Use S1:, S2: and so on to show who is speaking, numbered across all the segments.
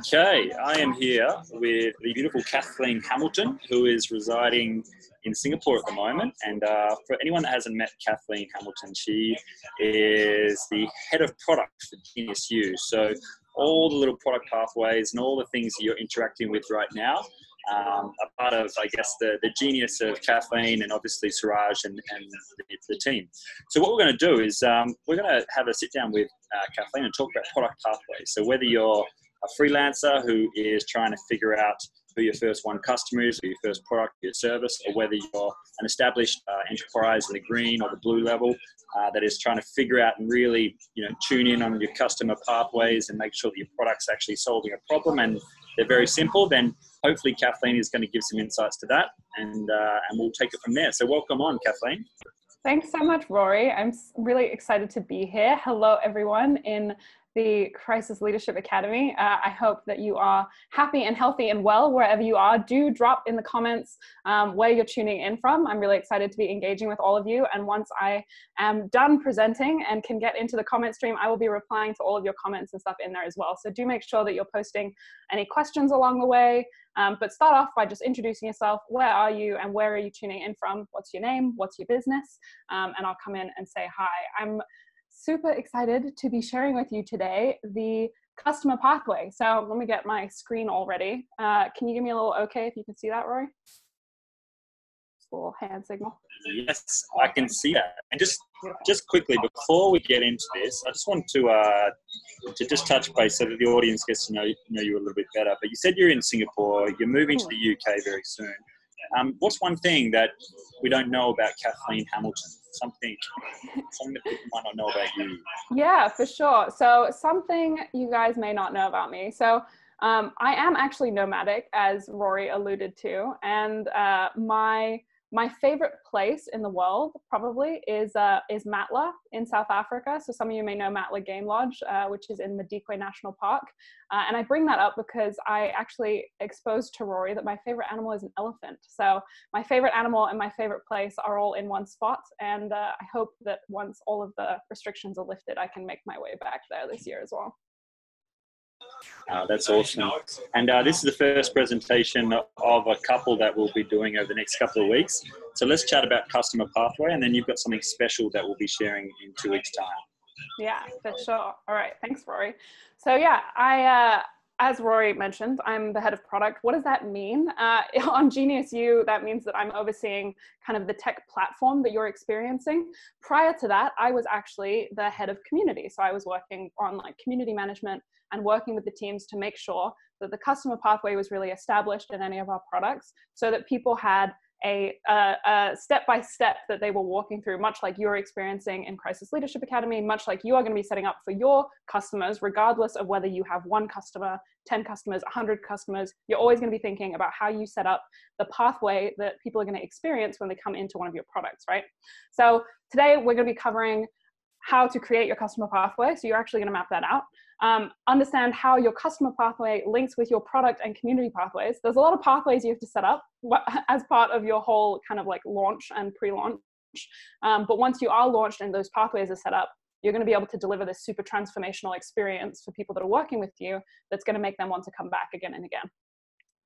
S1: Okay, I am here with the beautiful Kathleen Hamilton, who is residing in Singapore at the moment. And uh, for anyone that hasn't met Kathleen Hamilton, she is the head of product for Genius U. So all the little product pathways and all the things that you're interacting with right now um, a part of, I guess, the, the genius of Kathleen and obviously Suraj and, and the, the team. So what we're going to do is um, we're going to have a sit down with uh, Kathleen and talk about product pathways. So whether you're a freelancer who is trying to figure out who your first one customer is, or your first product, your service, or whether you're an established uh, enterprise in the green or the blue level uh, that is trying to figure out and really, you know, tune in on your customer pathways and make sure that your product's actually solving a problem and they're very simple, then hopefully Kathleen is going to give some insights to that, and uh, and we'll take it from there. So welcome on, Kathleen.
S2: Thanks so much, Rory. I'm really excited to be here. Hello, everyone in the Crisis Leadership Academy. Uh, I hope that you are happy and healthy and well wherever you are. Do drop in the comments um, where you're tuning in from. I'm really excited to be engaging with all of you. And once I am done presenting and can get into the comment stream, I will be replying to all of your comments and stuff in there as well. So do make sure that you're posting any questions along the way. Um, but start off by just introducing yourself. Where are you and where are you tuning in from? What's your name? What's your business? Um, and I'll come in and say hi. I'm super excited to be sharing with you today the customer pathway. So let me get my screen all ready. Uh, can you give me a little okay if you can see that, Rory? Just a little hand signal.
S1: Yes, I can see that. And just just quickly before we get into this, I just want to uh, to just touch base so that the audience gets to know know you a little bit better. But you said you're in Singapore. You're moving to the UK very soon. Um, what's one thing that we don't know about Kathleen Hamilton? Something, something that people might not know about you.
S2: Yeah, for sure. So something you guys may not know about me. So um, I am actually nomadic, as Rory alluded to, and uh, my my favorite place in the world probably is uh, is Matla in South Africa. So some of you may know Matla Game Lodge, uh, which is in Madikwe National Park. Uh, and I bring that up because I actually exposed to Rory that my favorite animal is an elephant. So my favorite animal and my favorite place are all in one spot. And uh, I hope that once all of the restrictions are lifted, I can make my way back there this year as well.
S1: Uh, that's awesome. And uh, this is the first presentation of a couple that we'll be doing over the next couple of weeks. So let's chat about customer pathway, and then you've got something special that we'll be sharing in two weeks' time.
S2: Yeah, for sure. All right, thanks, Rory. So yeah, I uh, as Rory mentioned, I'm the head of product. What does that mean? Uh, on Genius U, that means that I'm overseeing kind of the tech platform that you're experiencing. Prior to that, I was actually the head of community. So I was working on like community management and working with the teams to make sure that the customer pathway was really established in any of our products so that people had a, a, step by step that they were walking through, much like you're experiencing in Crisis Leadership Academy, much like you are going to be setting up for your customers, regardless of whether you have one customer, 10 customers, 100 customers. You're always going to be thinking about how you set up the pathway that people are going to experience when they come into one of your products, right? So today we're going to be covering how to create your customer pathway. So you're actually going to map that out. Um, understand how your customer pathway links with your product and community pathways. There's a lot of pathways you have to set up as part of your whole kind of like launch and pre-launch. Um, but once you are launched and those pathways are set up, you're going to be able to deliver this super transformational experience for people that are working with you that's going to make them want to come back again and again.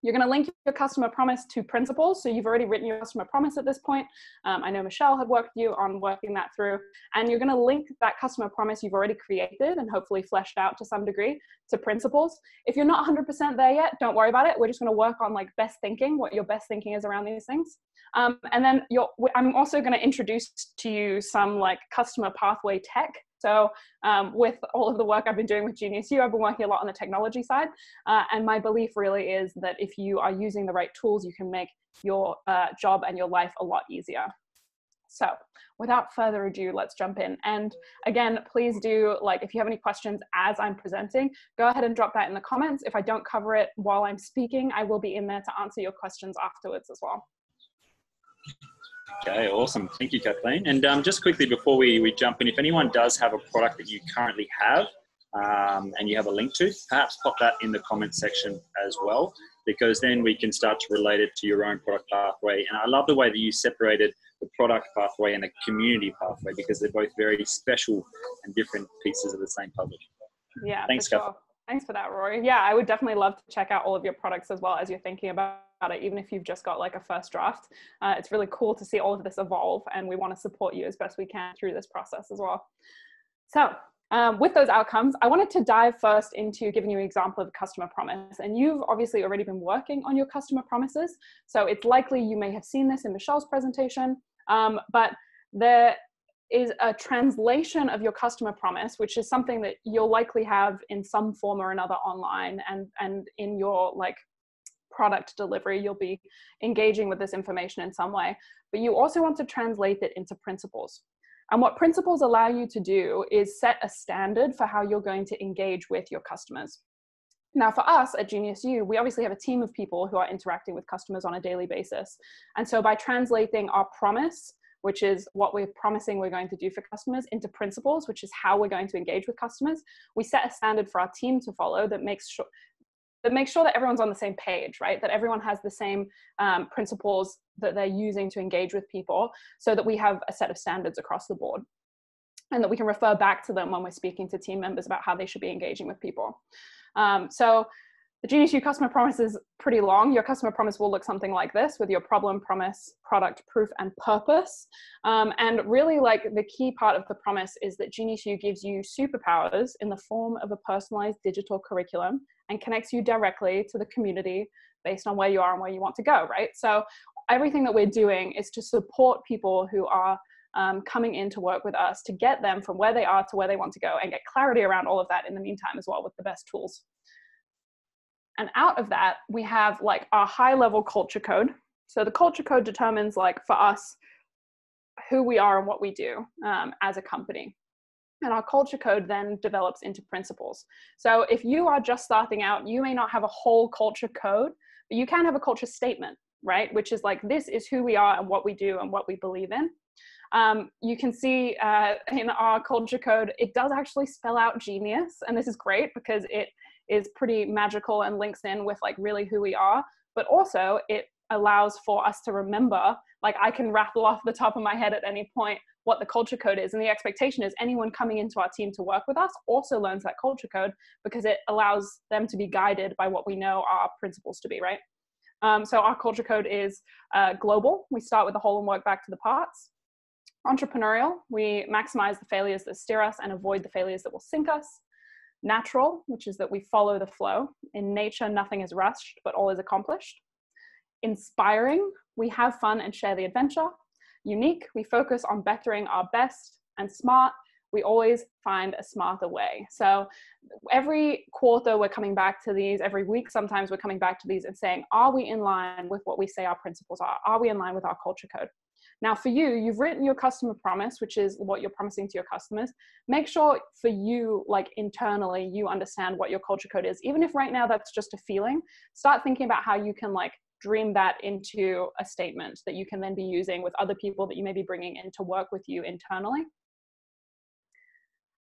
S2: You're going to link your customer promise to principles. So you've already written your customer promise at this point. Um, I know Michelle had worked with you on working that through. And you're going to link that customer promise you've already created and hopefully fleshed out to some degree to principles. If you're not 100% there yet, don't worry about it. We're just going to work on like best thinking, what your best thinking is around these things. Um, and then I'm also going to introduce to you some like customer pathway tech so um, with all of the work I've been doing with Genius U, I've been working a lot on the technology side. Uh, and my belief really is that if you are using the right tools, you can make your uh, job and your life a lot easier. So without further ado, let's jump in. And again, please do, like, if you have any questions as I'm presenting, go ahead and drop that in the comments. If I don't cover it while I'm speaking, I will be in there to answer your questions afterwards as well.
S1: Okay, awesome. Thank you, Kathleen. And um, just quickly before we, we jump in, if anyone does have a product that you currently have um, and you have a link to, perhaps pop that in the comment section as well, because then we can start to relate it to your own product pathway. And I love the way that you separated the product pathway and the community pathway because they're both very special and different pieces of the same puzzle.
S2: Yeah, thanks, sure. Thanks for that, Rory. Yeah, I would definitely love to check out all of your products as well as you're thinking about it, even if you've just got like a first draft. Uh, it's really cool to see all of this evolve, and we want to support you as best we can through this process as well. So, um, with those outcomes, I wanted to dive first into giving you an example of a customer promise. And you've obviously already been working on your customer promises. So it's likely you may have seen this in Michelle's presentation. Um, but there is a translation of your customer promise, which is something that you'll likely have in some form or another online and, and in your like product delivery, you'll be engaging with this information in some way. But you also want to translate it into principles. And what principles allow you to do is set a standard for how you're going to engage with your customers. Now, for us at Genius U, we obviously have a team of people who are interacting with customers on a daily basis. And so by translating our promise, which is what we're promising we're going to do for customers, into principles, which is how we're going to engage with customers, we set a standard for our team to follow that makes sure that makes sure that everyone's on the same page, right? That everyone has the same um, principles that they're using to engage with people so that we have a set of standards across the board and that we can refer back to them when we're speaking to team members about how they should be engaging with people. Um, so the Genius U customer promise is pretty long. Your customer promise will look something like this with your problem, promise, product, proof, and purpose. Um, and really, like the key part of the promise is that Genius U gives you superpowers in the form of a personalized digital curriculum and connects you directly to the community based on where you are and where you want to go, right? So everything that we're doing is to support people who are um, coming in to work with us to get them from where they are to where they want to go and get clarity around all of that in the meantime as well with the best tools. And out of that, we have like our high level culture code. So the culture code determines like for us who we are and what we do um, as a company. And our culture code then develops into principles. So if you are just starting out, you may not have a whole culture code, but you can have a culture statement, right? Which is like, this is who we are and what we do and what we believe in. Um, you can see uh, in our culture code, it does actually spell out genius. And this is great because it is pretty magical and links in with like really who we are but also it allows for us to remember like i can rattle off the top of my head at any point what the culture code is and the expectation is anyone coming into our team to work with us also learns that culture code because it allows them to be guided by what we know our principles to be right? Um, so our culture code is uh, global. We start with the whole and work back to the parts. Entrepreneurial. We maximize the failures that steer us and avoid the failures that will sink us Natural, which is that we follow the flow. In nature, nothing is rushed, but all is accomplished. Inspiring, we have fun and share the adventure. Unique, we focus on bettering our best. And smart, we always find a smarter way. So every quarter, we're coming back to these. Every week, sometimes we're coming back to these and saying, are we in line with what we say our principles are? Are we in line with our culture code? Now, for you, you've written your customer promise, which is what you're promising to your customers. Make sure for you, like internally, you understand what your culture code is. Even if right now that's just a feeling, start thinking about how you can like dream that into a statement that you can then be using with other people that you may be bringing in to work with you internally.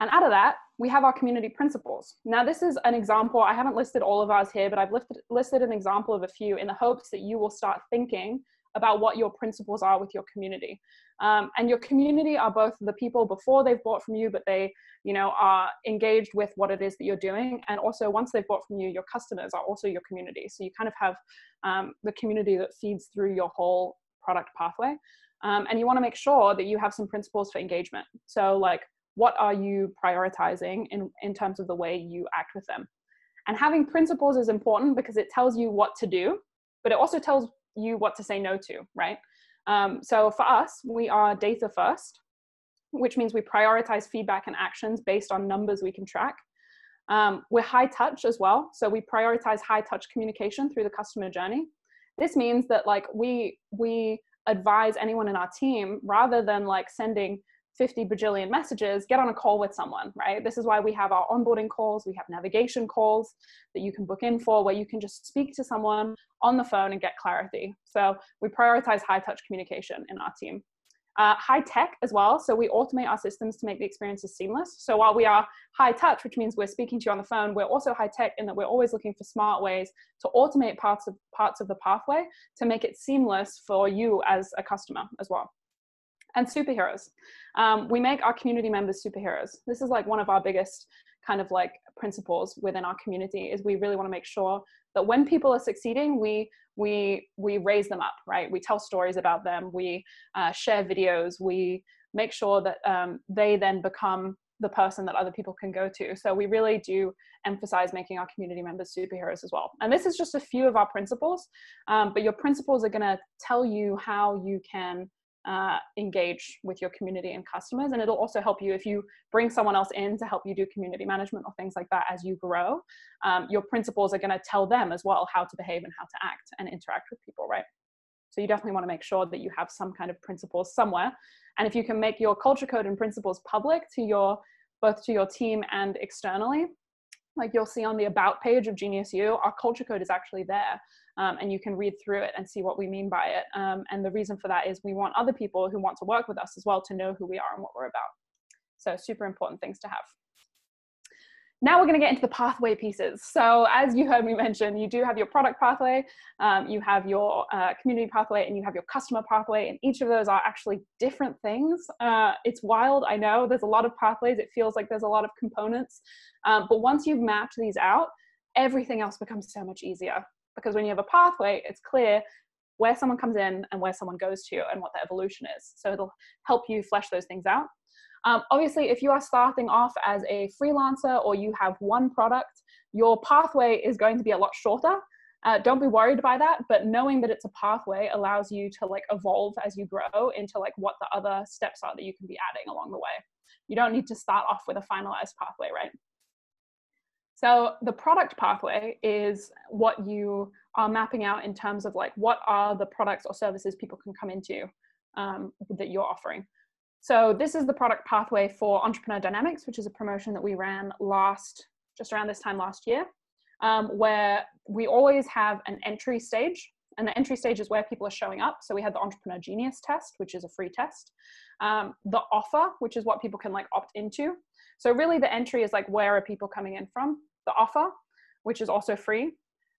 S2: And out of that, we have our community principles. Now, this is an example. I haven't listed all of ours here, but I've listed, listed an example of a few in the hopes that you will start thinking about what your principles are with your community. Um, and your community are both the people before they've bought from you, but they, you know, are engaged with what it is that you're doing. And also once they've bought from you, your customers are also your community. So you kind of have um, the community that feeds through your whole product pathway. Um, and you want to make sure that you have some principles for engagement. So like, what are you prioritizing in, in terms of the way you act with them? And having principles is important because it tells you what to do, but it also tells you what to say no to, right? Um, so for us, we are data first, which means we prioritize feedback and actions based on numbers we can track. Um, we're high touch as well. So we prioritize high touch communication through the customer journey. This means that like we, we advise anyone in our team rather than like sending 50 bajillion messages, get on a call with someone, right? This is why we have our onboarding calls, we have navigation calls that you can book in for where you can just speak to someone on the phone and get clarity. So we prioritize high touch communication in our team. Uh, high tech as well. So we automate our systems to make the experiences seamless. So while we are high touch, which means we're speaking to you on the phone, we're also high tech in that we're always looking for smart ways to automate parts of parts of the pathway to make it seamless for you as a customer as well. And superheroes. Um, we make our community members superheroes. This is like one of our biggest kind of like principles within our community is we really want to make sure that when people are succeeding, we we we raise them up, right? We tell stories about them, we uh, share videos, we make sure that um, they then become the person that other people can go to. So we really do emphasize making our community members superheroes as well. And this is just a few of our principles, um, but your principles are going to tell you how you can uh, engage with your community and customers. And it'll also help you if you bring someone else in to help you do community management or things like that as you grow. Um, your principles are going to tell them as well how to behave and how to act and interact with people, right? So you definitely want to make sure that you have some kind of principles somewhere. And if you can make your culture code and principles public to your both to your team and externally, like you'll see on the about page of Genius U, our culture code is actually there. Um, and you can read through it and see what we mean by it. Um, and the reason for that is we want other people who want to work with us as well to know who we are and what we're about. So super important things to have. Now we're going to get into the pathway pieces. So as you heard me mention, you do have your product pathway, um, you have your uh, community pathway, and you have your customer pathway, and each of those are actually different things. Uh, it's wild, I know. There's a lot of pathways. It feels like there's a lot of components. Um, but once you've mapped these out, everything else becomes so much easier. Because when you have a pathway, it's clear where someone comes in and where someone goes to and what the evolution is. So it'll help you flesh those things out. Um, obviously, if you are starting off as a freelancer or you have one product, your pathway is going to be a lot shorter. Uh, don't be worried by that, but knowing that it's a pathway allows you to like evolve as you grow into like what the other steps are that you can be adding along the way. You don't need to start off with a finalized pathway, right? So the product pathway is what you are mapping out in terms of like what are the products or services people can come into um, that you're offering. So this is the product pathway for Entrepreneur Dynamics, which is a promotion that we ran last, just around this time last year, um, where we always have an entry stage. And the entry stage is where people are showing up. So we had the Entrepreneur Genius test, which is a free test. Um, the offer, which is what people can like opt into. So really the entry is like, where are people coming in from? The offer, which is also free.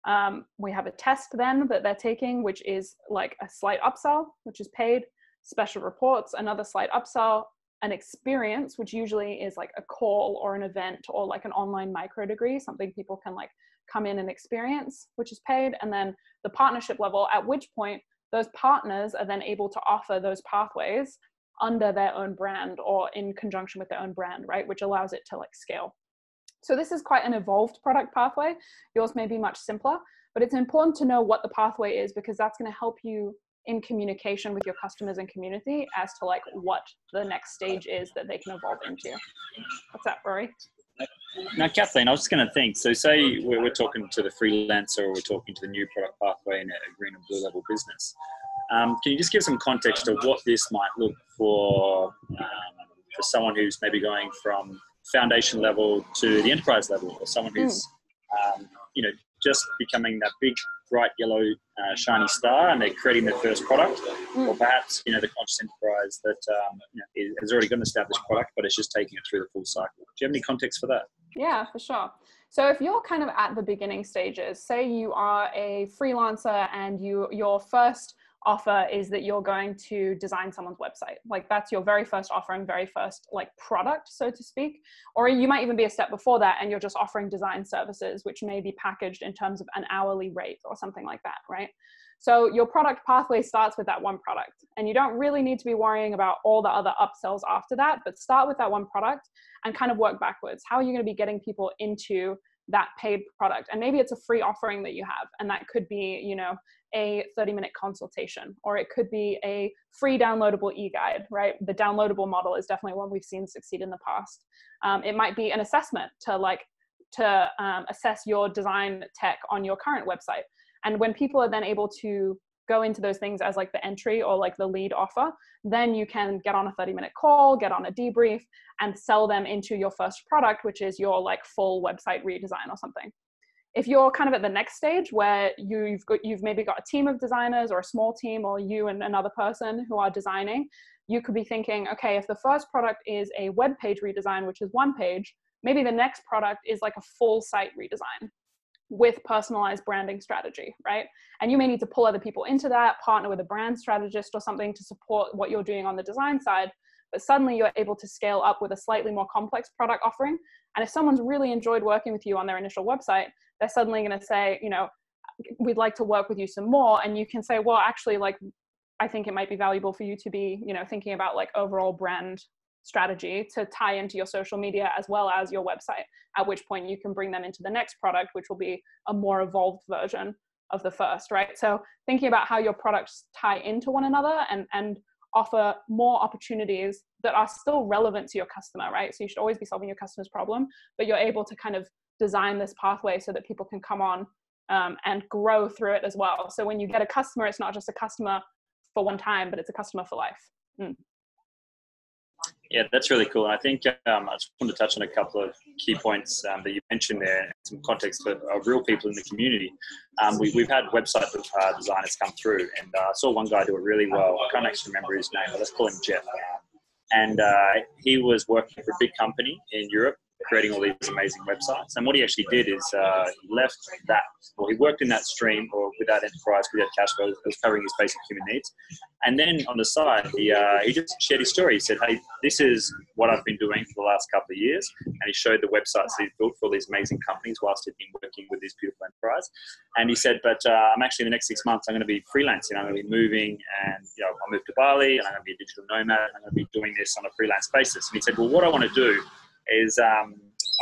S2: Um, we have a test then that they're taking, which is like a slight upsell, which is paid special reports, another slight upsell, an experience, which usually is like a call or an event or like an online micro degree, something people can like come in and experience, which is paid, and then the partnership level, at which point those partners are then able to offer those pathways under their own brand or in conjunction with their own brand, right? Which allows it to like scale. So this is quite an evolved product pathway. Yours may be much simpler, but it's important to know what the pathway is because that's going to help you in communication with your customers and community as to like what the next stage is that they can evolve into. What's that, Rory?
S1: Now, Kathleen, I was just going to think. So, say we're, we're, talking to the freelancer or we're talking to the new product pathway in a green and blue level business. Um, can you just give some context of what this might look for um, for someone who's maybe going from foundation level to the enterprise level, or someone who's mm. um, you know just becoming that big bright yellow uh, shiny star and they're creating their first product, mm. or perhaps you know the conscious enterprise that um, you know, has already got an established product, but it's just taking it through the full cycle. Do you have any context for that?
S2: Yeah, for sure. So if you're kind of at the beginning stages, say you are a freelancer and you your first offer is that you're going to design someone's website. Like that's your very first offer and very first like product, so to speak. Or you might even be a step before that and you're just offering design services, which may be packaged in terms of an hourly rate or something like that, right? So your product pathway starts with that one product. And you don't really need to be worrying about all the other upsells after that, but start with that one product and kind of work backwards. How are you going to be getting people into that paid product and maybe it's a free offering that you have and that could be you know a 30 minute consultation or it could be a free downloadable e-guide right? The downloadable model is definitely one we've seen succeed in the past. Um, it might be an assessment to like to um, assess your design tech on your current website. And when people are then able to go into those things as like the entry or like the lead offer then you can get on a 30 minute call get on a debrief and sell them into your first product which is your like full website redesign or something if you're kind of at the next stage where you've got you've maybe got a team of designers or a small team or you and another person who are designing you could be thinking okay if the first product is a web page redesign which is one page maybe the next product is like a full site redesign with personalized branding strategy, right? And you may need to pull other people into that, partner with a brand strategist or something to support what you're doing on the design side. But suddenly you're able to scale up with a slightly more complex product offering. And if someone's really enjoyed working with you on their initial website, they're suddenly going to say, you know, we'd like to work with you some more. And you can say, well, actually, like, I think it might be valuable for you to be, you know, thinking about like overall brand strategy to tie into your social media as well as your website, at which point you can bring them into the next product, which will be a more evolved version of the first, right? So thinking about how your products tie into one another and, and offer more opportunities that are still relevant to your customer, right? So you should always be solving your customer's problem, but you're able to kind of design this pathway so that people can come on um, and grow through it as well. So when you get a customer, it's not just a customer for one time, but it's a customer for life. Mm.
S1: Yeah, that's really cool. I think um, I just want to touch on a couple of key points um, that you mentioned there, some context for uh, real people in the community. Um, we, have had website uh, designers come through, and uh, I saw one guy do it really well. I can't actually remember his name, but let's call him Jeff. And uh, he was working for a big company in Europe creating all these amazing websites. And what he actually did is uh, left that, well, he worked in that stream or with that enterprise, with that cash flow, was covering his basic human needs. And then on the side, he, uh, he just shared his story. He said, hey, this is what I've been doing for the last couple of years. And he showed the websites he's built for these amazing companies whilst he'd been working with this beautiful enterprise. And he said, but uh, I'm actually in the next six months, I'm going to be freelancing. I'm going to be moving and, you know, I'll move to Bali and I'm going to be a digital nomad. I'm going to be doing this on a freelance basis. And he said, well, what I want to do is um,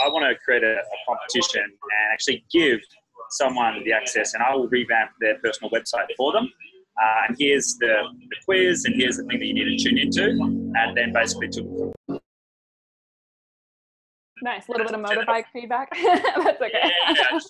S1: I want to create a, a, competition and actually give someone the access, and I will revamp their personal website for them. Uh, and here's the, the, quiz, and here's the thing that you need to tune into, and then basically to
S2: Nice, a little bit of motorbike feedback. That's okay.
S1: Yeah, yeah I, just,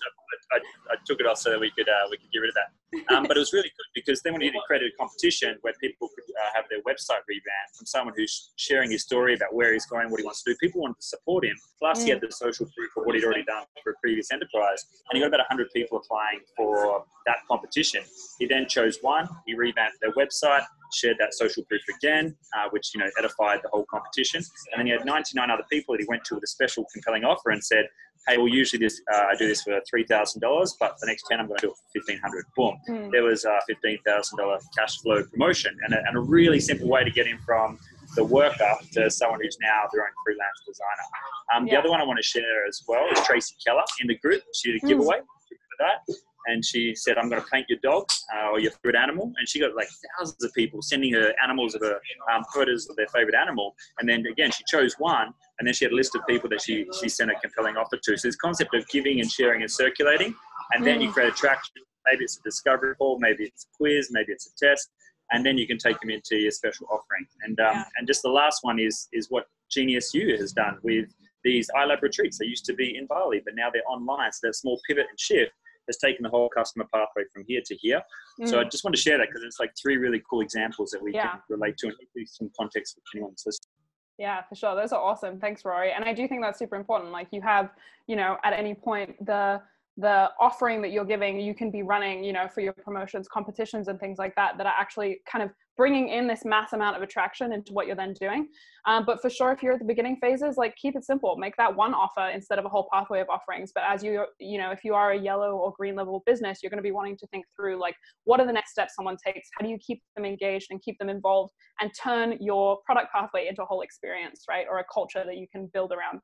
S1: I, I, took it off so that we could uh, we could get rid of that. Um, but it was really good because then we created a competition where people could uh, have their website revamped from someone who's sharing his story about where he's going, what he wants to do. People wanted to support him. Plus, mm. he had the social proof of what he'd already done for a previous enterprise, and he got about 100 people applying for that competition. He then chose one. He revamped their website shared that social proof again, uh, which you know edified the whole competition. And then he had 99 other people that he went to with a special compelling offer and said, "Hey, well, usually this uh, I do this for three thousand dollars, but the next ten I'm going to do it for fifteen hundred. Boom! Mm. There was a fifteen thousand dollar cash flow promotion, and a, and a really simple way to get him from the worker to someone who's now their own freelance designer. Um, yeah. The other one I want to share as well is Tracy Keller in the group. She did a giveaway mm. for that and she said, I'm going to paint your dog uh, or your favorite animal. And she got like thousands of people sending her animals of her um, photos of their favorite animal. And then again, she chose one, and then she had a list of people that she, she sent a compelling offer to. So this concept of giving and sharing and circulating, and then you mm. create attraction. Maybe it's a discovery call, maybe it's a quiz, maybe it's a test, and then you can take them into your special offering. And um, yeah. and just the last one is is what Genius U has done with these iLab retreats. They used to be in Bali, but now they're online. So there's a small pivot and shift has taken the whole customer pathway from here to here. Mm. So I just want to share that because it's like three really cool examples that we yeah. can relate to and give some context for anyone listening.
S2: Yeah, for sure. Those are awesome. Thanks, Rory. And I do think that's super important. Like you have, you know, at any point the the offering that you're giving you can be running you know for your promotions competitions and things like that that are actually kind of bringing in this mass amount of attraction into what you're then doing. Um, but for sure if you're at the beginning phases like keep it simple. Make that one offer instead of a whole pathway of offerings. But as you you know if you are a yellow or green level business you're going to be wanting to think through like what are the next steps someone takes? How do you keep them engaged and keep them involved and turn your product pathway into a whole experience right? Or a culture that you can build around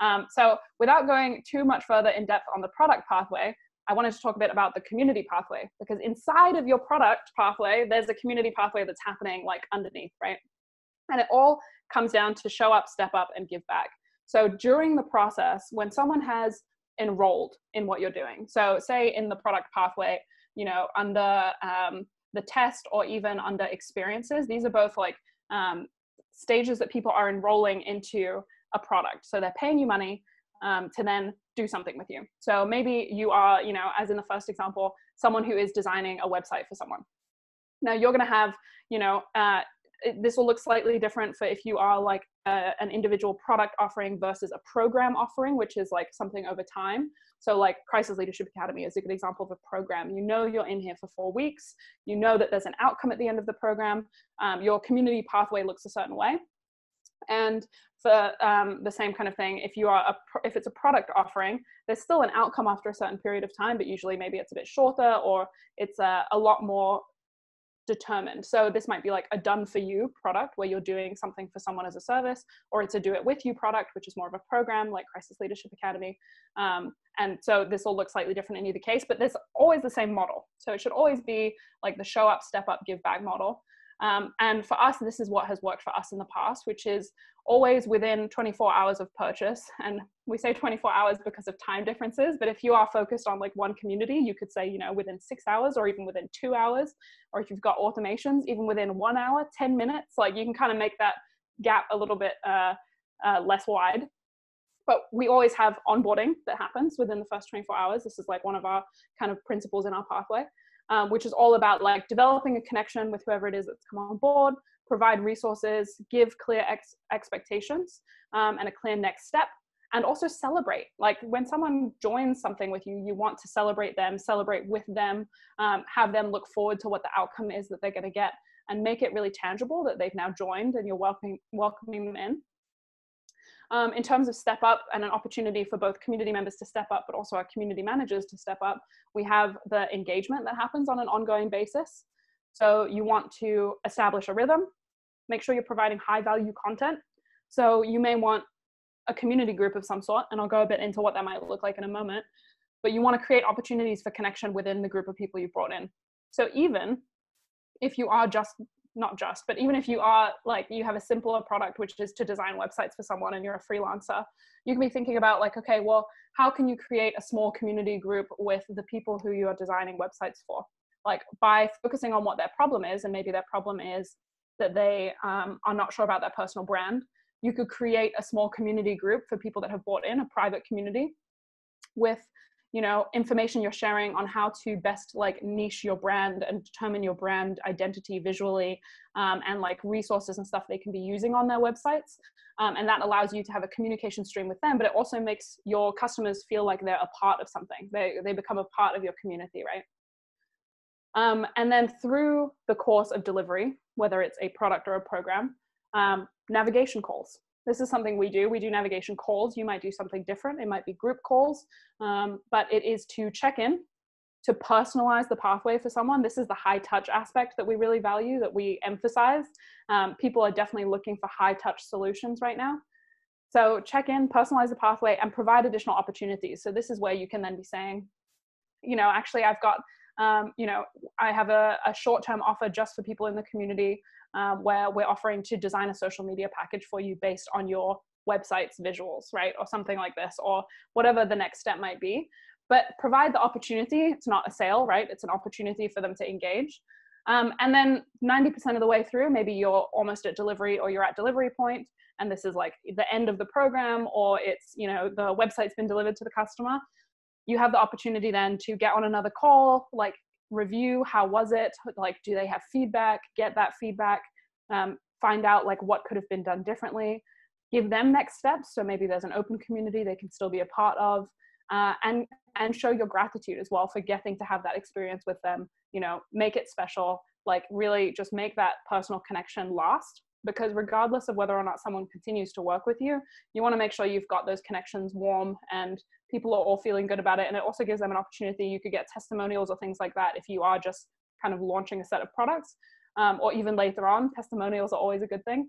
S2: um, so without going too much further in depth on the product pathway, I wanted to talk a bit about the community pathway because inside of your product pathway, there's a community pathway that's happening like underneath, right? And it all comes down to show up, step up, and give back. So during the process, when someone has enrolled in what you're doing, so say in the product pathway, you know, under um, the test or even under experiences, these are both like um, stages that people are enrolling into a product. So they're paying you money um, to then do something with you. So maybe you are, you know, as in the first example, someone who is designing a website for someone. Now you're going to have, you know, uh, this will look slightly different for if you are like a, an individual product offering versus a program offering, which is like something over time. So, like Crisis Leadership Academy is a good example of a program. You know, you're in here for four weeks. You know that there's an outcome at the end of the program. Um, your community pathway looks a certain way. And for um, the same kind of thing, if you are a, if it's a product offering, there's still an outcome after a certain period of time, but usually maybe it's a bit shorter or it's a, a lot more determined. So this might be like a done for you product where you're doing something for someone as a service, or it's a do it with you product, which is more of a program like Crisis Leadership Academy. Um, and so this will look slightly different in either case, but there's always the same model. So it should always be like the show up, step up, give back model. Um, and for us, this is what has worked for us in the past, which is always within 24 hours of purchase. And we say 24 hours because of time differences, but if you are focused on like one community, you could say, you know, within six hours or even within two hours, or if you've got automations, even within one hour, 10 minutes, like you can kind of make that gap a little bit uh, uh, less wide. But we always have onboarding that happens within the first 24 hours. This is like one of our kind of principles in our pathway um, which is all about like developing a connection with whoever it is that's come on board, provide resources, give clear ex- expectations um, and a clear next step, and also celebrate. Like when someone joins something with you, you want to celebrate them, celebrate with them, um, have them look forward to what the outcome is that they're going to get, and make it really tangible that they've now joined and you're welcoming welcoming them in. Um, in terms of step up and an opportunity for both community members to step up, but also our community managers to step up, we have the engagement that happens on an ongoing basis. So you want to establish a rhythm, make sure you're providing high value content. So you may want a community group of some sort, and I'll go a bit into what that might look like in a moment. But you want to create opportunities for connection within the group of people you've brought in. So even if you are just not just, but even if you are like you have a simpler product, which is to design websites for someone and you're a freelancer, you can be thinking about like, okay, well, how can you create a small community group with the people who you are designing websites for? Like by focusing on what their problem is, and maybe their problem is that they um, are not sure about their personal brand, you could create a small community group for people that have bought in, a private community with you know information you're sharing on how to best like niche your brand and determine your brand identity visually um, and like resources and stuff they can be using on their websites. Um, and that allows you to have a communication stream with them but it also makes your customers feel like they're a part of something. They, they become a part of your community right? Um, and then through the course of delivery whether it's a product or a program um, navigation calls this is something we do. We do navigation calls. You might do something different. It might be group calls, um, but it is to check in, to personalize the pathway for someone. This is the high touch aspect that we really value, that we emphasize. Um, people are definitely looking for high touch solutions right now. So check in, personalize the pathway, and provide additional opportunities. So this is where you can then be saying, you know, actually, I've got, um, you know, I have a, a short term offer just for people in the community um, where we're offering to design a social media package for you based on your website's visuals, right? Or something like this, or whatever the next step might be. But provide the opportunity. It's not a sale, right? It's an opportunity for them to engage. Um, and then 90% of the way through, maybe you're almost at delivery or you're at delivery point, and this is like the end of the program, or it's, you know, the website's been delivered to the customer. You have the opportunity then to get on another call, like review how was it? Like do they have feedback? Get that feedback um, find out like what could have been done differently. Give them next steps so maybe there's an open community they can still be a part of uh, and and show your gratitude as well for getting to have that experience with them. You know make it special like really just make that personal connection last because regardless of whether or not someone continues to work with you you want to make sure you've got those connections warm and people are all feeling good about it and it also gives them an opportunity. You could get testimonials or things like that if you are just kind of launching a set of products um, or even later on testimonials are always a good thing.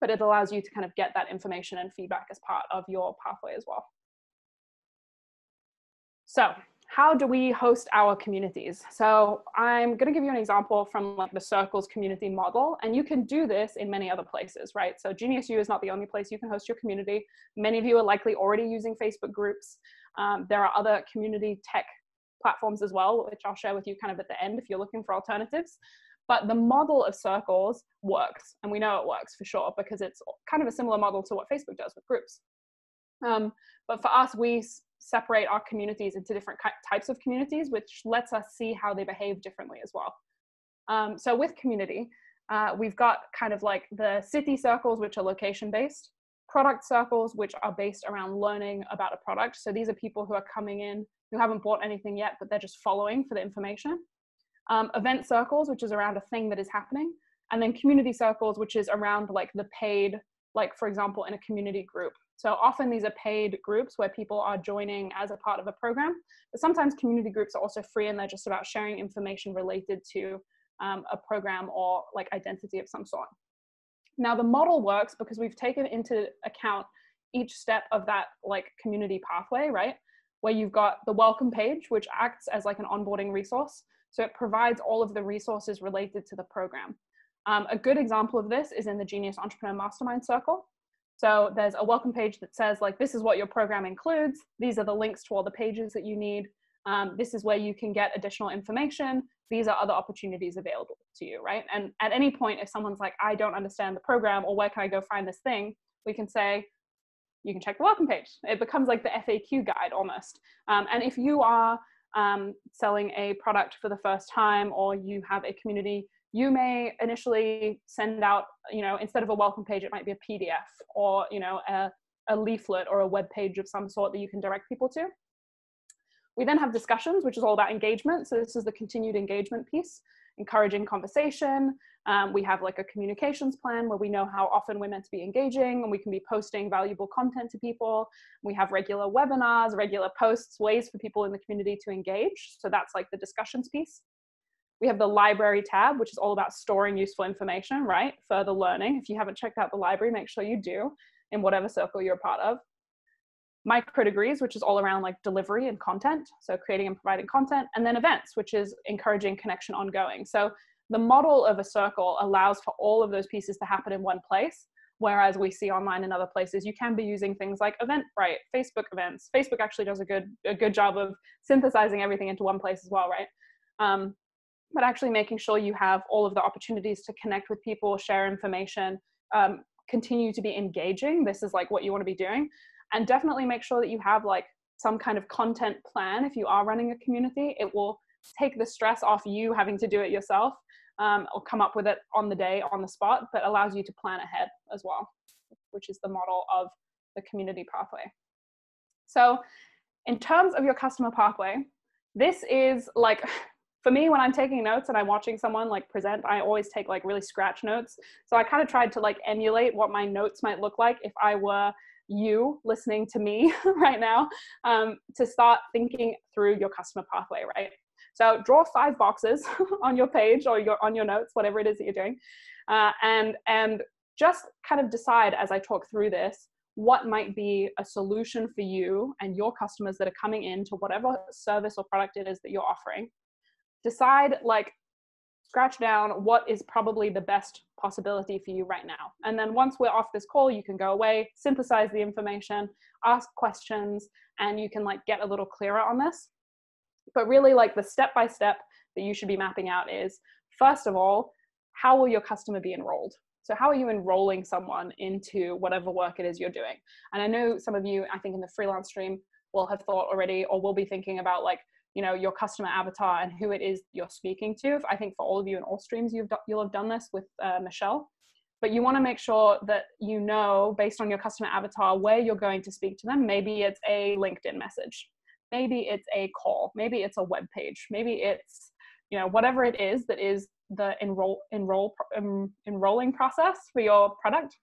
S2: But it allows you to kind of get that information and feedback as part of your pathway as well. So how do we host our communities? So I'm going to give you an example from like the Circles community model, and you can do this in many other places, right? So GeniusU is not the only place you can host your community. Many of you are likely already using Facebook groups. Um, there are other community tech platforms as well, which I'll share with you kind of at the end if you're looking for alternatives. But the model of circles works, and we know it works for sure because it's kind of a similar model to what Facebook does with groups. Um, but for us, we separate our communities into different types of communities, which lets us see how they behave differently as well. Um, so with community, uh, we've got kind of like the city circles, which are location based, product circles, which are based around learning about a product. So these are people who are coming in who haven't bought anything yet, but they're just following for the information. Um, event circles, which is around a thing that is happening. And then community circles, which is around like the paid like for example, in a community group. So often these are paid groups where people are joining as a part of a program, but sometimes community groups are also free and they're just about sharing information related to um, a program or like identity of some sort. Now the model works because we've taken into account each step of that like community pathway, right? Where you've got the welcome page, which acts as like an onboarding resource. So it provides all of the resources related to the program. Um, a good example of this is in the Genius Entrepreneur Mastermind Circle. So there's a welcome page that says like, this is what your program includes. These are the links to all the pages that you need. Um, this is where you can get additional information. These are other opportunities available to you, right? And at any point, if someone's like, I don't understand the program or where can I go find this thing, we can say, you can check the welcome page. It becomes like the FAQ guide almost. Um, and if you are um, selling a product for the first time or you have a community, you may initially send out, you know, instead of a welcome page, it might be a PDF or, you know, a, a leaflet or a web page of some sort that you can direct people to. We then have discussions, which is all about engagement. So this is the continued engagement piece, encouraging conversation, um, we have like a communications plan where we know how often we're meant to be engaging and we can be posting valuable content to people. We have regular webinars, regular posts, ways for people in the community to engage. So that's like the discussions piece. We have the library tab, which is all about storing useful information, right? Further learning. If you haven't checked out the library, make sure you do in whatever circle you're a part of. Micro degrees, which is all around like delivery and content. So creating and providing content. And then events, which is encouraging connection ongoing. So the model of a circle allows for all of those pieces to happen in one place whereas we see online in other places you can be using things like eventbrite facebook events facebook actually does a good a good job of synthesizing everything into one place as well right um, but actually making sure you have all of the opportunities to connect with people share information um, continue to be engaging. This is like what you want to be doing. And definitely make sure that you have like some kind of content plan. If you are running a community it will take the stress off you having to do it yourself um, or come up with it on the day on the spot, but allows you to plan ahead as well, which is the model of the community pathway. So, in terms of your customer pathway, this is like for me when i'm taking notes and i'm watching someone like present i always take like really scratch notes so i kind of tried to like emulate what my notes might look like if i were you listening to me right now um, to start thinking through your customer pathway right so draw five boxes on your page or your, on your notes, whatever it is that you're doing, uh, and, and just kind of decide as I talk through this what might be a solution for you and your customers that are coming in to whatever service or product it is that you're offering. Decide like scratch down what is probably the best possibility for you right now. And then once we're off this call, you can go away, synthesize the information, ask questions, and you can like get a little clearer on this. But really, like the step by step that you should be mapping out is first of all, how will your customer be enrolled? So, how are you enrolling someone into whatever work it is you're doing? And I know some of you, I think in the freelance stream, will have thought already or will be thinking about like, you know, your customer avatar and who it is you're speaking to. I think for all of you in all streams, you've you'll have done this with uh, Michelle. But you want to make sure that you know, based on your customer avatar, where you're going to speak to them. Maybe it's a LinkedIn message maybe it's a call maybe it's a web page maybe it's you know whatever it is that is the enroll enroll um, enrolling process for your product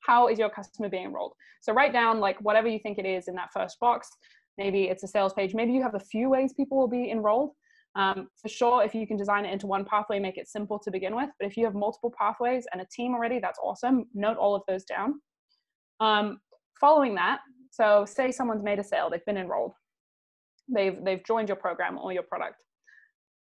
S2: how is your customer being enrolled so write down like whatever you think it is in that first box maybe it's a sales page. Maybe you have a few ways people will be enrolled. Um, for sure if you can design it into one pathway make it simple to begin with. But if you have multiple pathways and a team already that's awesome. Note all of those down. Um, following that so say someone's made a sale they've been enrolled. They've they've joined your program or your product.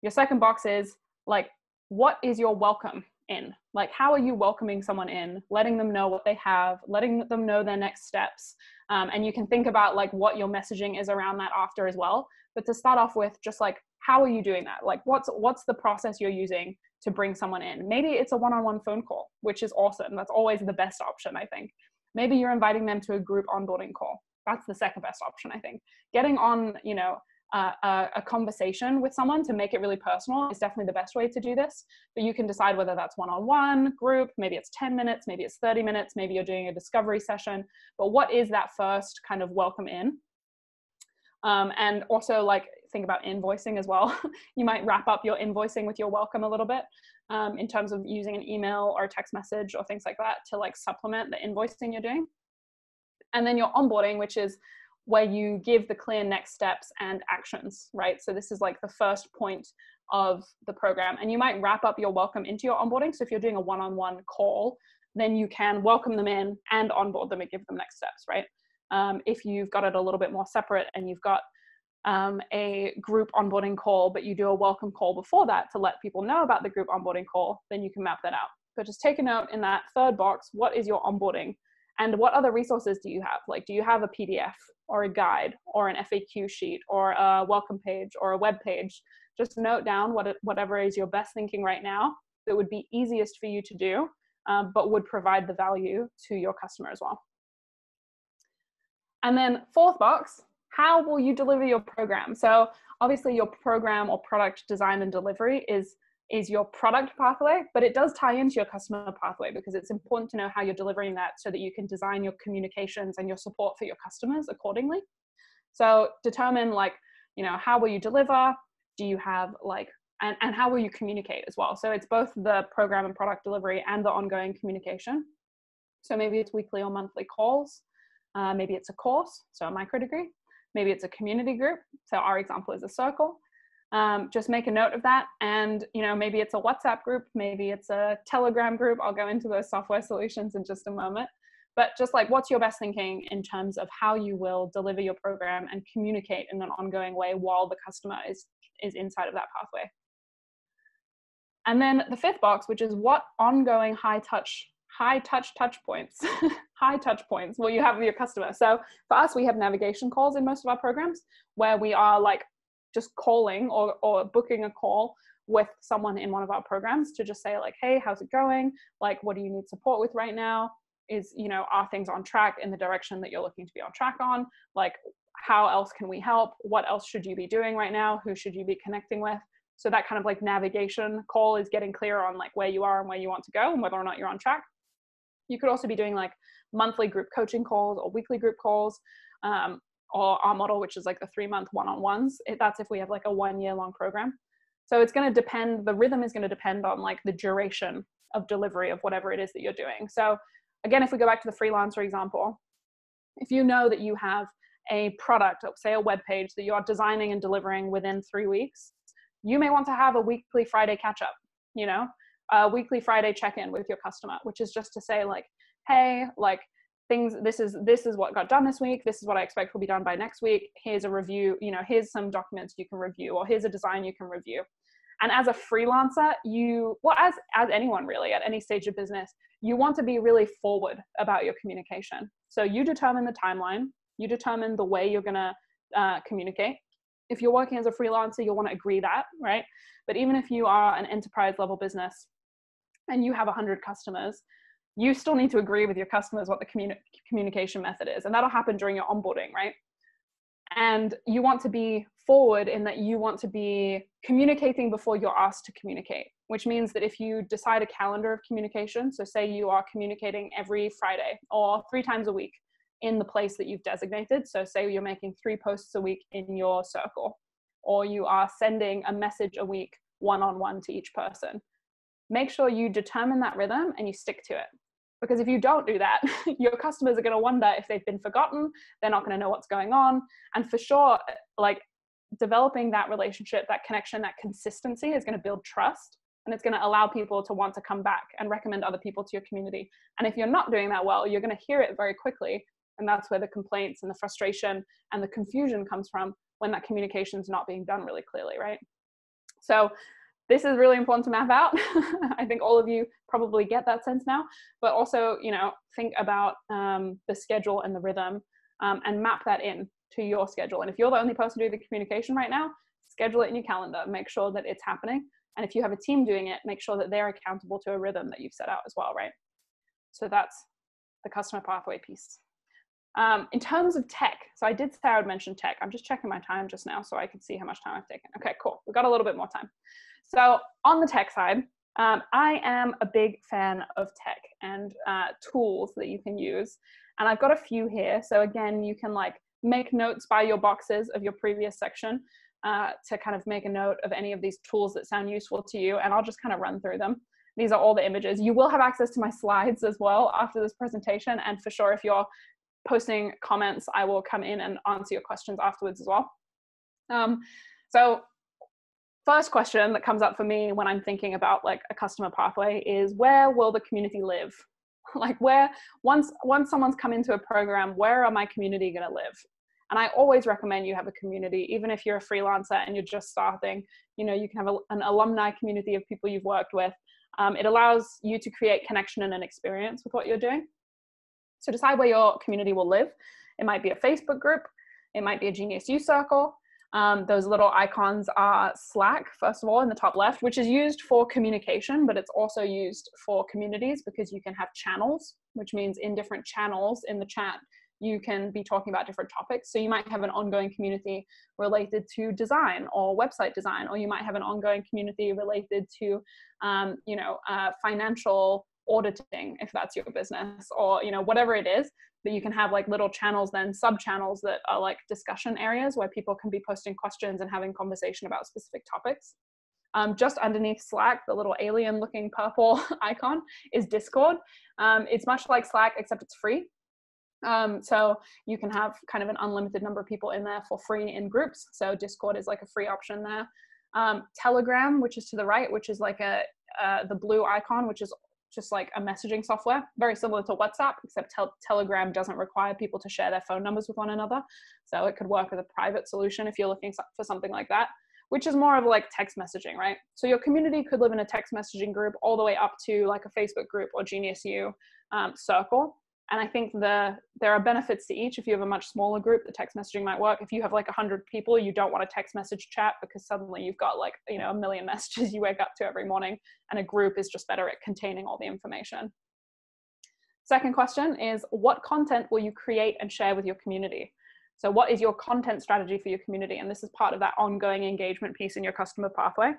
S2: Your second box is like what is your welcome in? Like how are you welcoming someone in letting them know what they have letting them know their next steps um, and you can think about like what your messaging is around that after as well. But to start off with just like how are you doing that? Like what's what's the process you're using to bring someone in? Maybe it's a one-on-one phone call which is awesome. That's always the best option i think. Maybe you're inviting them to a group onboarding call. That's the second best option i think. Getting on you know a, a, conversation with someone to make it really personal is definitely the best way to do this but you can decide whether that's one-on-one group maybe it's 10 minutes maybe it's 30 minutes maybe you're doing a discovery session but what is that first kind of welcome in um, and also like think about invoicing as well. you might wrap up your invoicing with your welcome a little bit um, in terms of using an email or a text message or things like that to like supplement the invoicing you're doing. And then your onboarding, which is where you give the clear next steps and actions, right? So this is like the first point of the program. And you might wrap up your welcome into your onboarding. So if you're doing a one on one call, then you can welcome them in and onboard them and give them next steps, right? Um, if you've got it a little bit more separate and you've got um, a group onboarding call, but you do a welcome call before that to let people know about the group onboarding call, then you can map that out. But just take a note in that third box what is your onboarding? And what other resources do you have? Like, do you have a PDF or a guide or an FAQ sheet or a welcome page or a web page? Just note down what whatever is your best thinking right now that would be easiest for you to do, um, but would provide the value to your customer as well. And then fourth box, how will you deliver your program? So obviously your program or product design and delivery is is your product pathway, but it does tie into your customer pathway because it's important to know how you're delivering that so that you can design your communications and your support for your customers accordingly. So determine like, you know, how will you deliver? Do you have like, and, and how will you communicate as well? So it's both the program and product delivery and the ongoing communication. So maybe it's weekly or monthly calls. Uh, maybe it's a course, so a micro degree. Maybe it's a community group. So our example is a circle um, just make a note of that. And you know maybe it's a whatsapp group maybe it's a telegram group. I'll go into those software solutions in just a moment. But just like what's your best thinking in terms of how you will deliver your program and communicate in an ongoing way while the customer is is inside of that pathway? And then the fifth box which is what ongoing high touch high touch touch points high touch points will you have with your customer? So for us we have navigation calls in most of our programs where we are like just calling or, or booking a call with someone in one of our programs to just say like hey how's it going? Like what do you need support with right now? Is you know are things on track in the direction that you're looking to be on track on? Like how else can we help? What else should you be doing right now? Who should you be connecting with? So that kind of like navigation call is getting clear on like where you are and where you want to go and whether or not you're on track. You could also be doing like monthly group coaching calls or weekly group calls. Um, or our model, which is like the three month one on ones. That's if we have like a one year long program. So it's going to depend, the rhythm is going to depend on like the duration of delivery of whatever it is that you're doing. So again, if we go back to the freelancer example, if you know that you have a product, say a web page that you are designing and delivering within three weeks, you may want to have a weekly Friday catch up, you know, a weekly Friday check in with your customer, which is just to say, like, hey, like, things this is this is what got done this week this is what i expect will be done by next week here's a review you know here's some documents you can review or here's a design you can review. And as a freelancer you well as as anyone really at any stage of business you want to be really forward about your communication. So you determine the timeline you determine the way you're going to uh, communicate. If you're working as a freelancer you'll want to agree that right? But even if you are an enterprise level business and you have 100 customers you still need to agree with your customers what the communi- communication method is and that'll happen during your onboarding right? And you want to be forward in that you want to be communicating before you're asked to communicate which means that if you decide a calendar of communication so say you are communicating every friday or three times a week in the place that you've designated so say you're making three posts a week in your circle or you are sending a message a week one on one to each person make sure you determine that rhythm and you stick to it because if you don't do that your customers are going to wonder if they've been forgotten they're not going to know what's going on. And for sure like developing that relationship that connection that consistency is going to build trust and it's going to allow people to want to come back and recommend other people to your community. And if you're not doing that well you're going to hear it very quickly and that's where the complaints and the frustration and the confusion comes from when that communication is not being done really clearly right? So this is really important to map out. I think all of you probably get that sense now, but also, you know, think about um, the schedule and the rhythm um, and map that in to your schedule. And if you're the only person doing the communication right now, schedule it in your calendar, make sure that it's happening. And if you have a team doing it, make sure that they're accountable to a rhythm that you've set out as well, right? So that's the customer pathway piece. Um, in terms of tech, so I did say I would mention tech. I'm just checking my time just now so I can see how much time I've taken. Okay, cool. We've got a little bit more time. So on the tech side, um, I am a big fan of tech and uh, tools that you can use. And I've got a few here. So again, you can like make notes by your boxes of your previous section. uh, to kind of make a note of any of these tools that sound useful to you, and I'll just kind of run through them. These are all the images. You will have access to my slides as well after this presentation, and for sure, if you're posting comments, I will come in and answer your questions afterwards as well. Um, so first question that comes up for me when I'm thinking about like a customer pathway is where will the community live? like where once once someone's come into a program, where are my community going to live? And I always recommend you have a community, even if you're a freelancer and you're just starting. You know, you can have a, an alumni community of people you've worked with. Um, it allows you to create connection and an experience with what you're doing. So decide where your community will live. It might be a Facebook group. It might be a Genius U circle. Um, those little icons are Slack, first of all, in the top left, which is used for communication, but it's also used for communities because you can have channels, which means in different channels in the chat, you can be talking about different topics. So you might have an ongoing community related to design or website design, or you might have an ongoing community related to, um, you know, uh, financial auditing if that's your business or you know whatever it is that you can have like little channels then sub channels that are like discussion areas where people can be posting questions and having conversation about specific topics. Um, just underneath slack the little alien looking purple icon is discord. Um, it's much like slack except it's free. Um, so you can have kind of an unlimited number of people in there for free in groups. So discord is like a free option there. Um, telegram which is to the right which is like a uh, the blue icon which is just like a messaging software, very similar to WhatsApp, except tel- Telegram doesn't require people to share their phone numbers with one another. So it could work as a private solution if you're looking for something like that, which is more of like text messaging, right? So your community could live in a text messaging group all the way up to like a Facebook group or Genius U um, circle and i think the there are benefits to each. If you have a much smaller group the text messaging might work. If you have like 100 people you don't want a text message chat because suddenly you've got like you know a million messages you wake up to every morning and a group is just better at containing all the information. Second question is what content will you create and share with your community? So what is your content strategy for your community? And this is part of that ongoing engagement piece in your customer pathway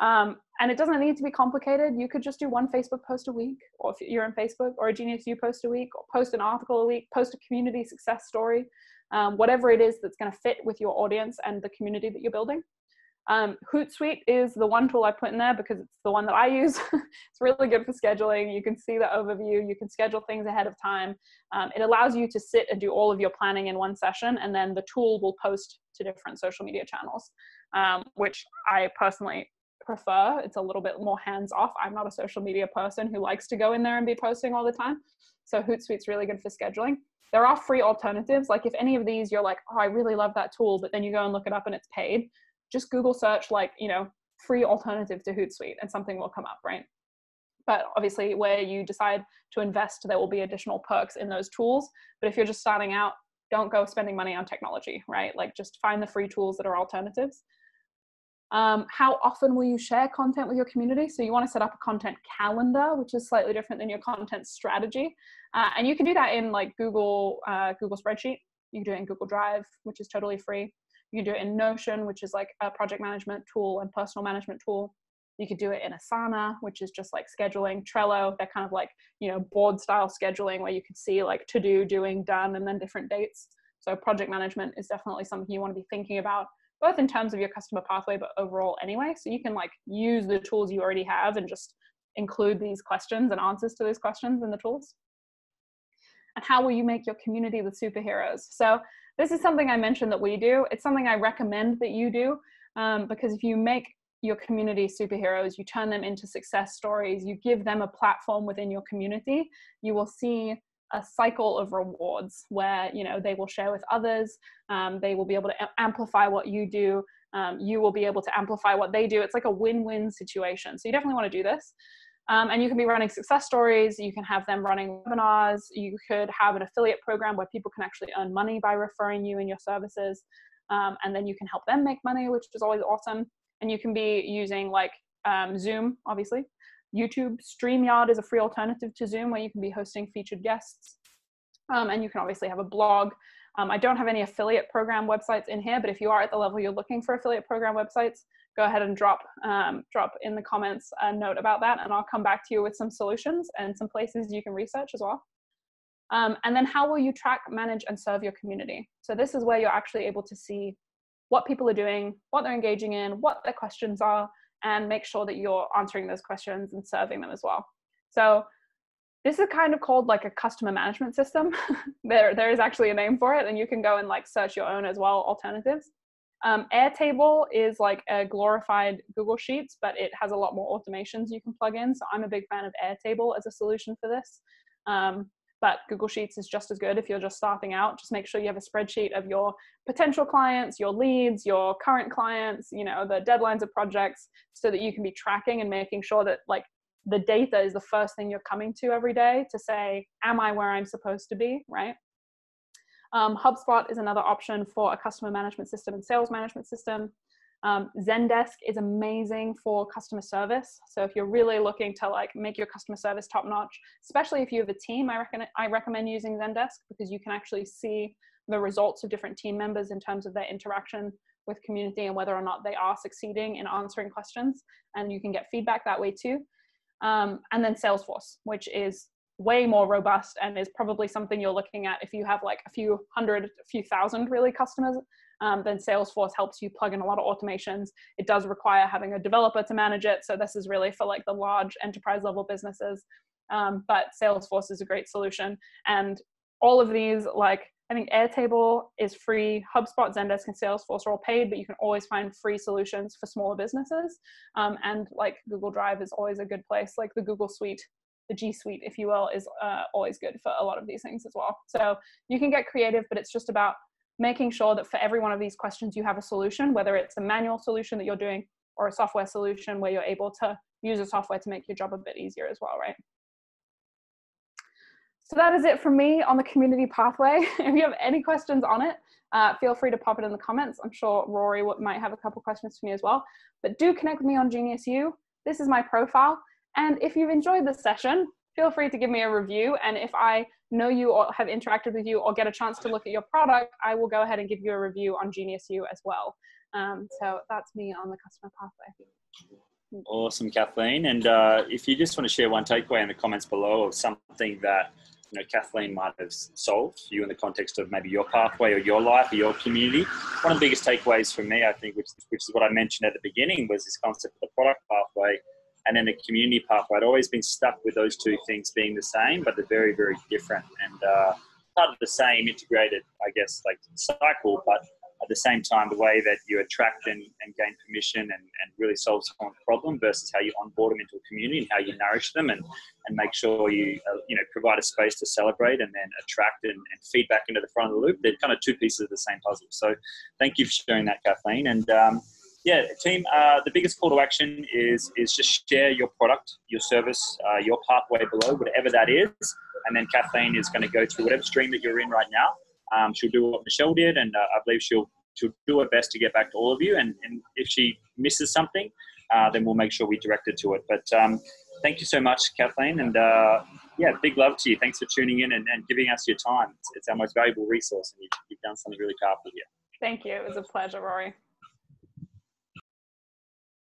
S2: um, and it doesn't need to be complicated. You could just do one Facebook post a week, or if you're in Facebook, or a Genius U post a week, or post an article a week, post a community success story, um, whatever it is that's going to fit with your audience and the community that you're building. Um, Hootsuite is the one tool I put in there because it's the one that I use. it's really good for scheduling. You can see the overview. You can schedule things ahead of time. Um, it allows you to sit and do all of your planning in one session, and then the tool will post to different social media channels, um, which I personally prefer. It's a little bit more hands off. I'm not a social media person who likes to go in there and be posting all the time. So Hootsuite's really good for scheduling. There are free alternatives. Like if any of these you're like, oh, I really love that tool, but then you go and look it up and it's paid, just Google search like, you know, free alternative to Hootsuite and something will come up, right? But obviously, where you decide to invest, there will be additional perks in those tools. But if you're just starting out, don't go spending money on technology, right? Like just find the free tools that are alternatives. Um, how often will you share content with your community? So you want to set up a content calendar, which is slightly different than your content strategy. Uh, and you can do that in like Google, uh, Google Spreadsheet. You can do it in Google Drive, which is totally free. You can do it in Notion, which is like a project management tool and personal management tool. You could do it in Asana, which is just like scheduling. Trello, that kind of like, you know, board style scheduling where you could see like to do, doing, done, and then different dates. So project management is definitely something you want to be thinking about both in terms of your customer pathway, but overall anyway. So you can like use the tools you already have and just include these questions and answers to those questions in the tools. And how will you make your community the superheroes? So this is something I mentioned that we do. It's something I recommend that you do um, because if you make your community superheroes, you turn them into success stories, you give them a platform within your community, you will see a cycle of rewards where you know they will share with others um, they will be able to amplify what you do um, you will be able to amplify what they do. It's like a win-win situation. So you definitely want to do this. Um, and you can be running success stories you can have them running webinars you could have an affiliate program where people can actually earn money by referring you and your services um, and then you can help them make money which is always awesome. And you can be using like um, zoom obviously YouTube. StreamYard is a free alternative to Zoom where you can be hosting featured guests. Um, and you can obviously have a blog. Um, I don't have any affiliate program websites in here, but if you are at the level you're looking for affiliate program websites, go ahead and drop um, drop in the comments a note about that, and I'll come back to you with some solutions and some places you can research as well. Um, and then how will you track, manage, and serve your community? So this is where you're actually able to see what people are doing, what they're engaging in, what their questions are, and make sure that you're answering those questions and serving them as well. So this is kind of called like a customer management system. there, there is actually a name for it, and you can go and like search your own as well alternatives. Um, Airtable is like a glorified Google Sheets, but it has a lot more automations you can plug in. So I'm a big fan of Airtable as a solution for this. Um, but Google Sheets is just as good if you're just starting out. Just make sure you have a spreadsheet of your potential clients, your leads, your current clients, you know, the deadlines of projects so that you can be tracking and making sure that like the data is the first thing you're coming to every day to say, am I where I'm supposed to be, right? Um, HubSpot is another option for a customer management system and sales management system. Um, Zendesk is amazing for customer service. So if you're really looking to like make your customer service top notch, especially if you have a team, I reckon I recommend using Zendesk because you can actually see the results of different team members in terms of their interaction with community and whether or not they are succeeding in answering questions. And you can get feedback that way too. Um, and then Salesforce, which is way more robust and is probably something you're looking at if you have like a few hundred, a few thousand really customers. Um, then Salesforce helps you plug in a lot of automations. It does require having a developer to manage it. So this is really for like the large enterprise level businesses. Um, but Salesforce is a great solution. And all of these, like I think Airtable is free, HubSpot, Zendesk, and Salesforce are all paid, but you can always find free solutions for smaller businesses. Um, and like Google Drive is always a good place. Like the Google Suite the G Suite, if you will, is uh, always good for a lot of these things as well. So you can get creative, but it's just about making sure that for every one of these questions you have a solution, whether it's a manual solution that you're doing or a software solution where you're able to use a software to make your job a bit easier as well, right? So that is it from me on the community pathway. if you have any questions on it, uh, feel free to pop it in the comments. I'm sure Rory might have a couple questions for me as well. But do connect with me on Genius U. This is my profile. And if you've enjoyed this session, feel free to give me a review. And if I know you or have interacted with you or get a chance to look at your product, I will go ahead and give you a review on Genius U as well. Um, so that's me on the customer pathway.
S1: Awesome, Kathleen. And uh, if you just want to share one takeaway in the comments below of something that you know Kathleen might have solved for you in the context of maybe your pathway or your life or your community. One of the biggest takeaways for me, I think, which, which is what I mentioned at the beginning, was this concept of the product pathway and then the community pathway. I'd always been stuck with those two things being the same, but they're very, very different and uh, part of the same integrated, I guess, like cycle, but at the same time, the way that you attract and, and gain permission and, and really solve someone's problem versus how you onboard them into a community and how you nourish them and, and make sure you, uh, you know, provide a space to celebrate and then attract and, and feedback into the front of the loop. They're kind of two pieces of the same puzzle. So thank you for sharing that, Kathleen. And um, yeah, team. Uh, the biggest call to action is is just share your product, your service, uh, your pathway below, whatever that is, and then Kathleen is going to go through whatever stream that you're in right now. Um, she'll do what Michelle did, and uh, I believe she'll she'll do her best to get back to all of you. And, and if she misses something, uh, then we'll make sure we direct it to it. But um, thank you so much, Kathleen, and uh, yeah, big love to you. Thanks for tuning in and, and giving us your time. It's, it's, our most valuable resource, and you've, you've done something really powerful here.
S2: Thank you. It was a pleasure, Rory.